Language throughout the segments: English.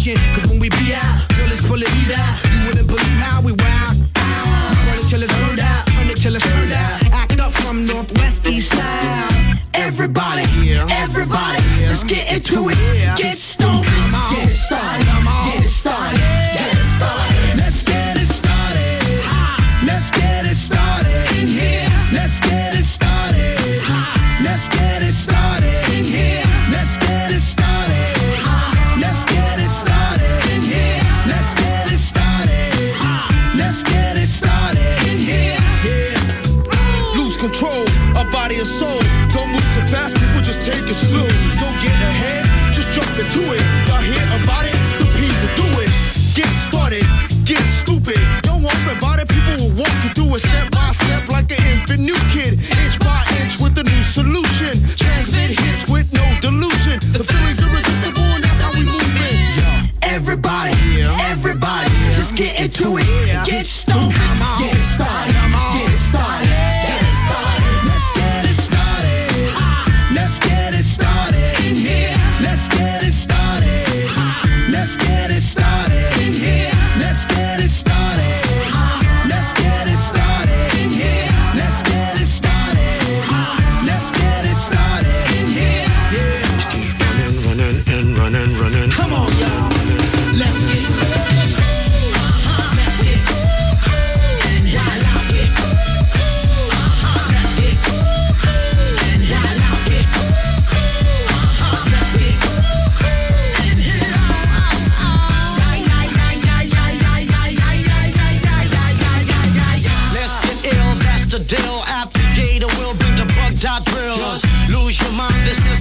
position. Cause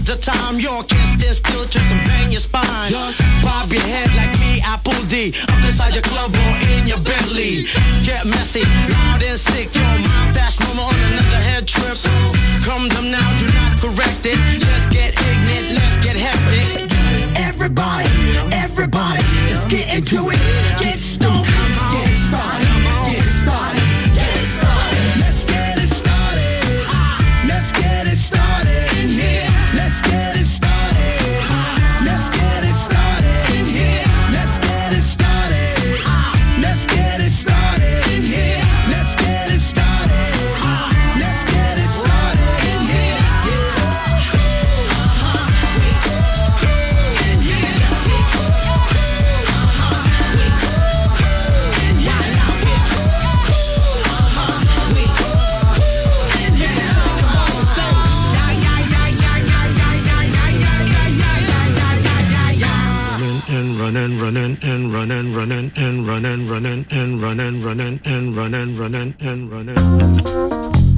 the time. Your can't stand still, just bang your spine. Just bob your head like me, Apple D. Up inside your club or in your Bentley. Get messy, loud and sick. Your mind fast, no more on another head trip. So come them now, do not correct it. Let's get ignorant, let's get hectic. Everybody, everybody, let's get into it. Get stoked, get started, get started. running and running, running and running, running and running, running and running.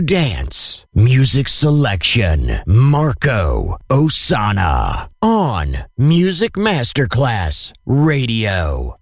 to dance. Music selection Marco Ossanna on Music Masterclass Radio.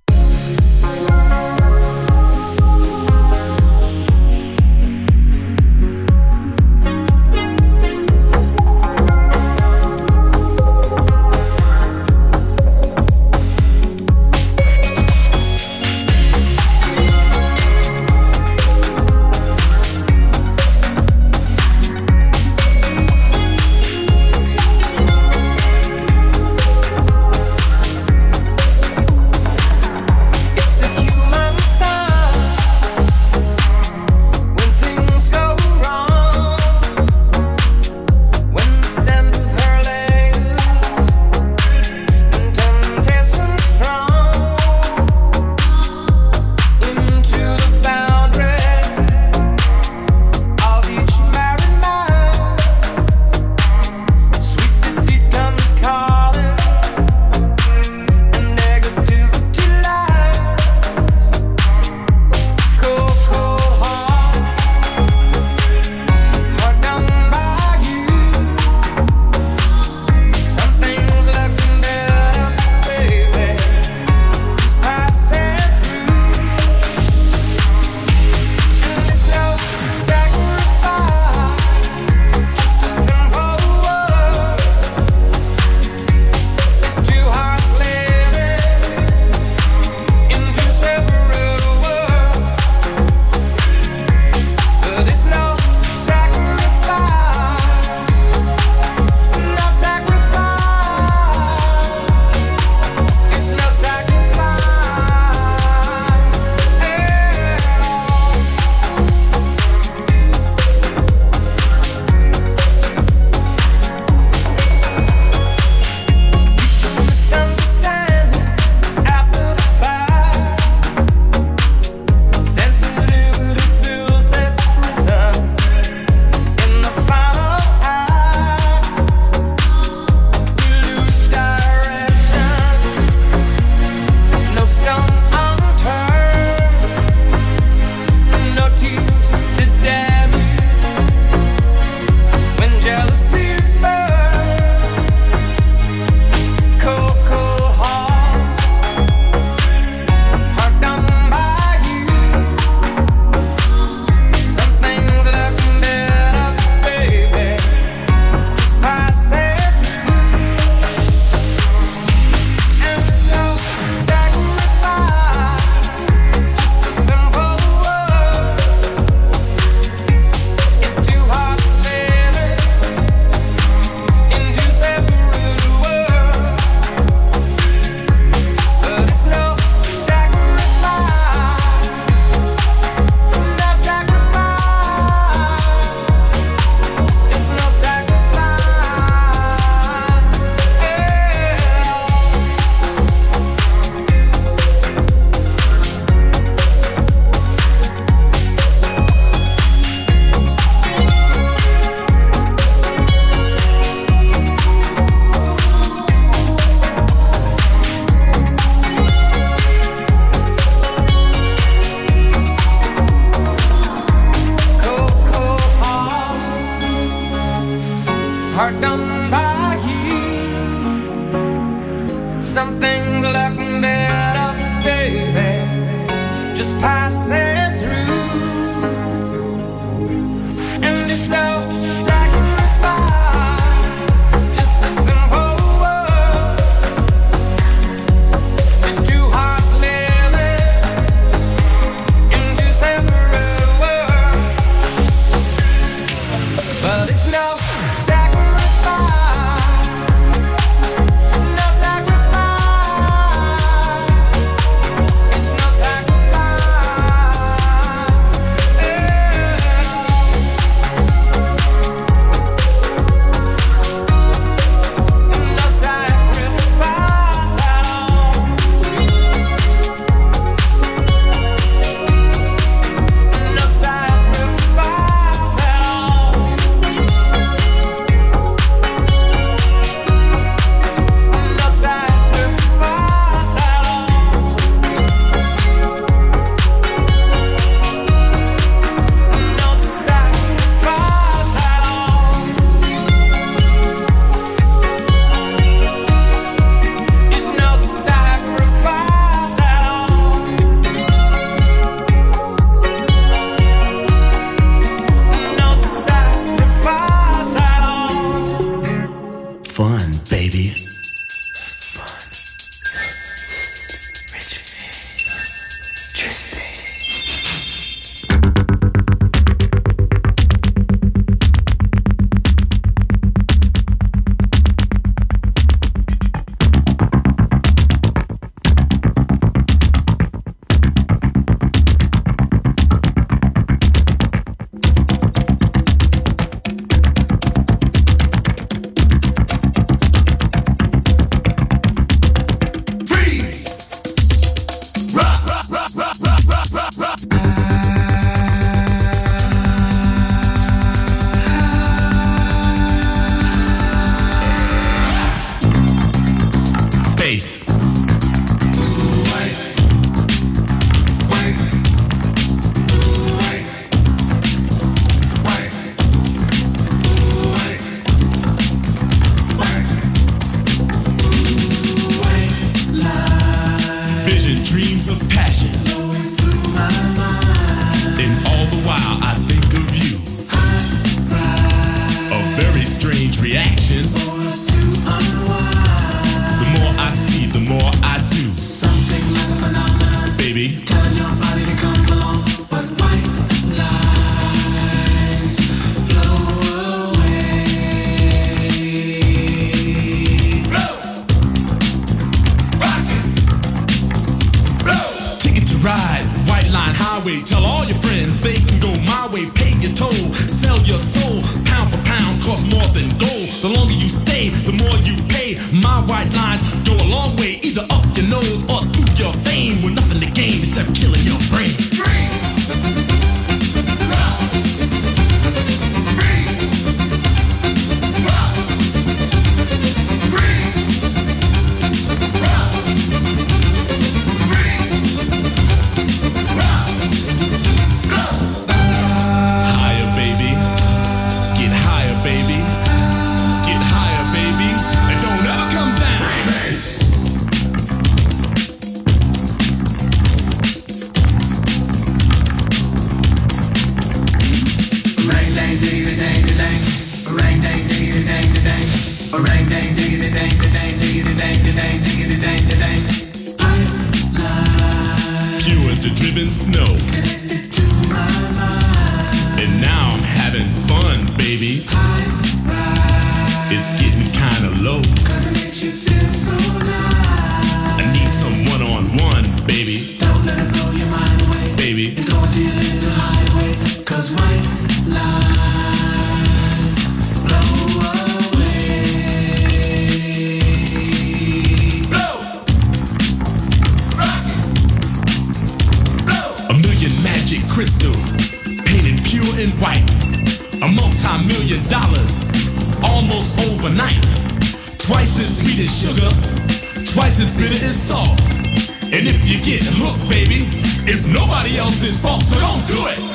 get hooked, baby. It's nobody else's fault, so don't do it.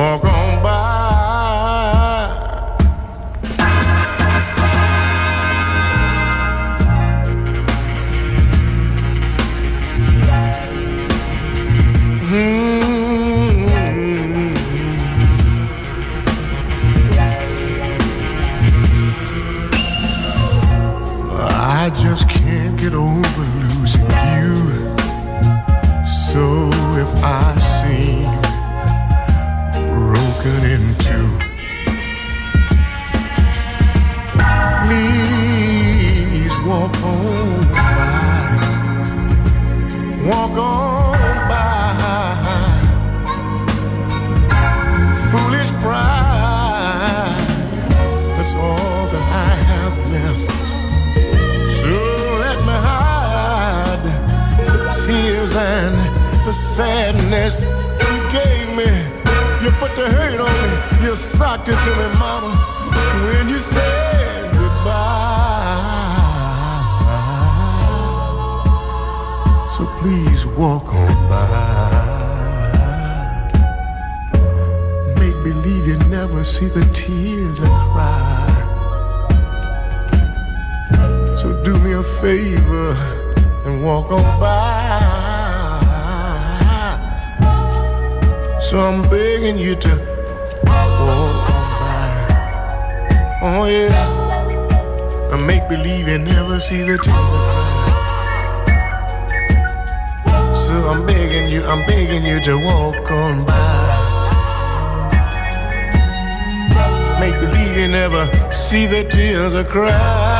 walk on. you gave me. You put the hurt on me, you socked it to me, mama. When you said goodbye. So please walk on by. Make believe you never see the tears I cry. So do me a favor and walk on by. So I'm begging you to walk on by. Oh yeah, and make believe you never see the tears I cry. So I'm begging you, I'm begging you to walk on by. Make believe you never see the tears I cry.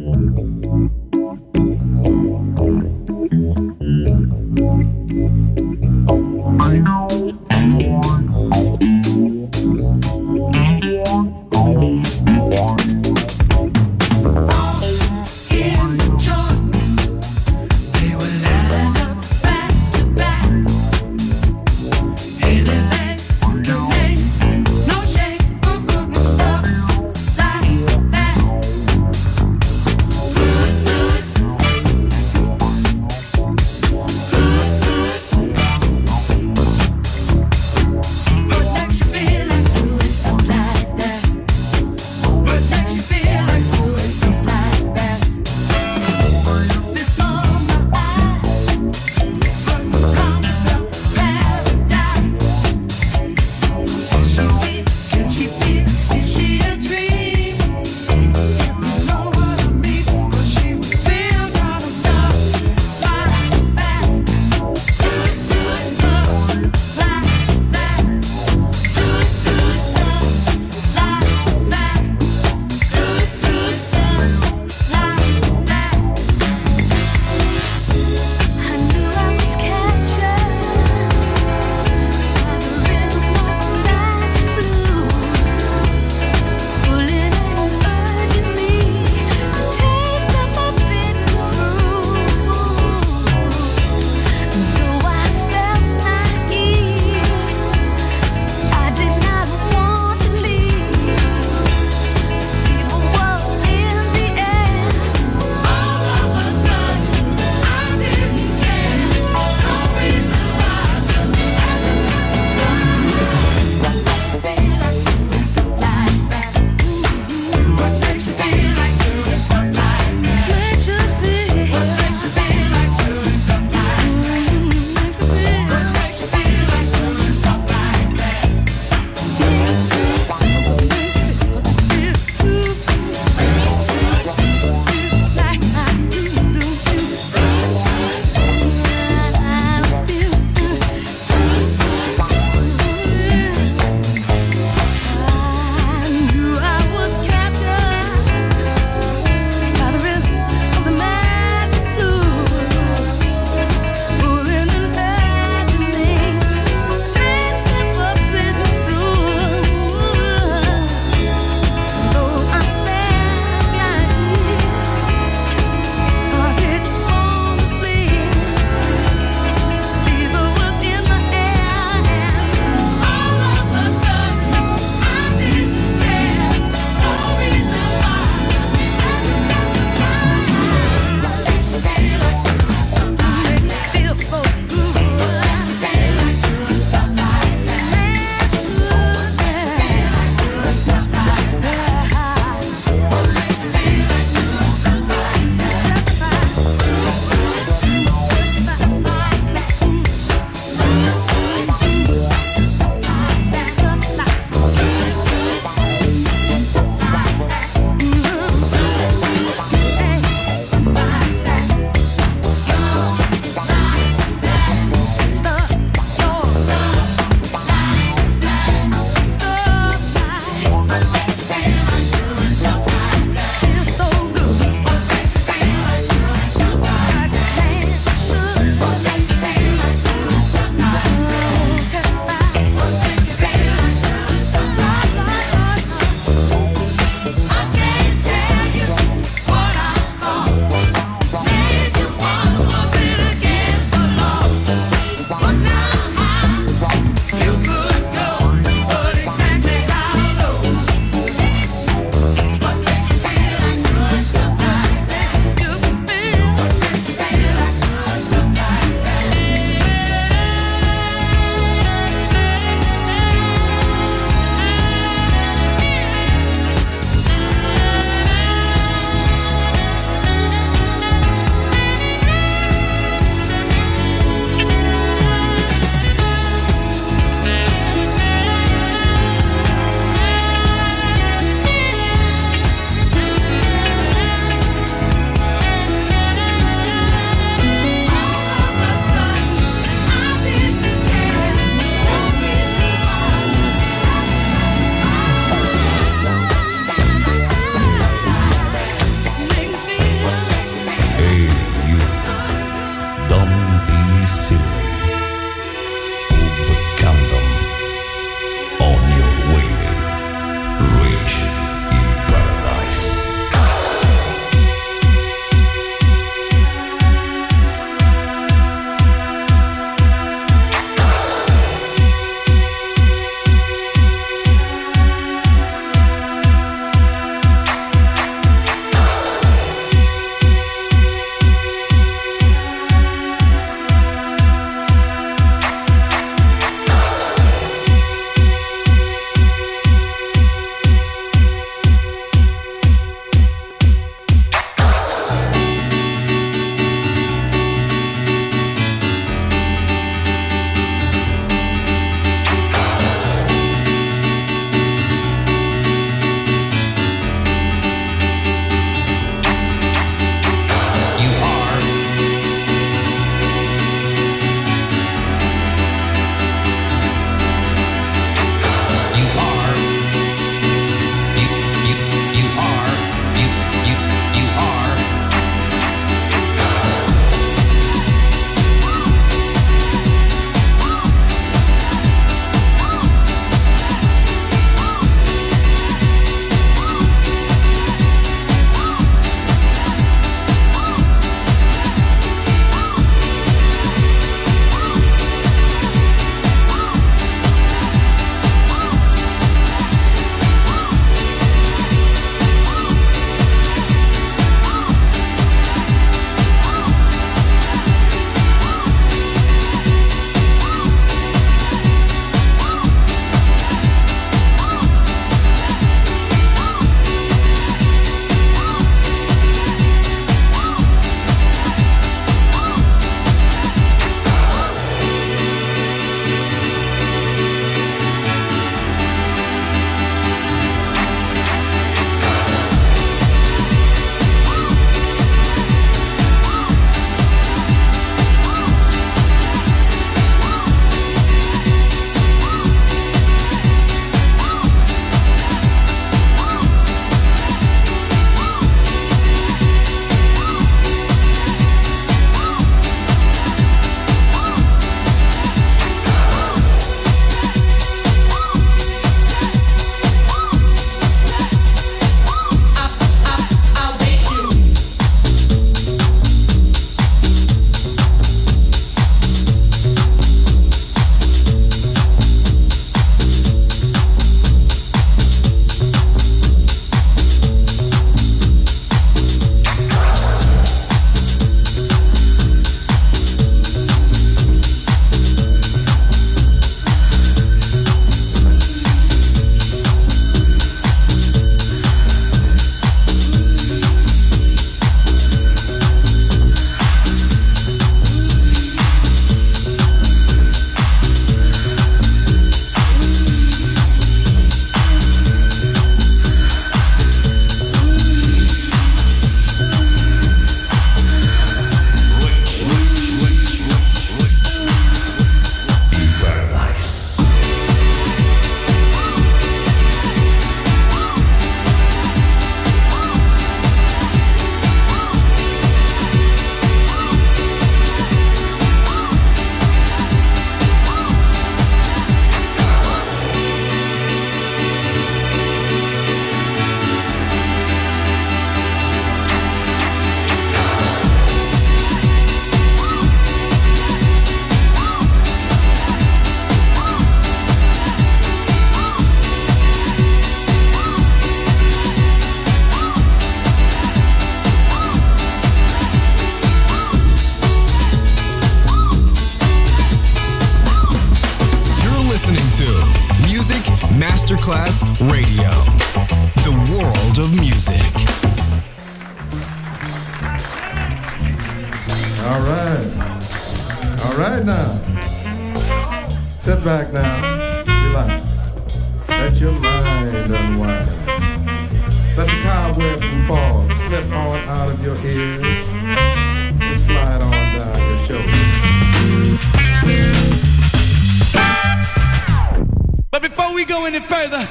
Any further,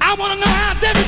I want to know how's everybody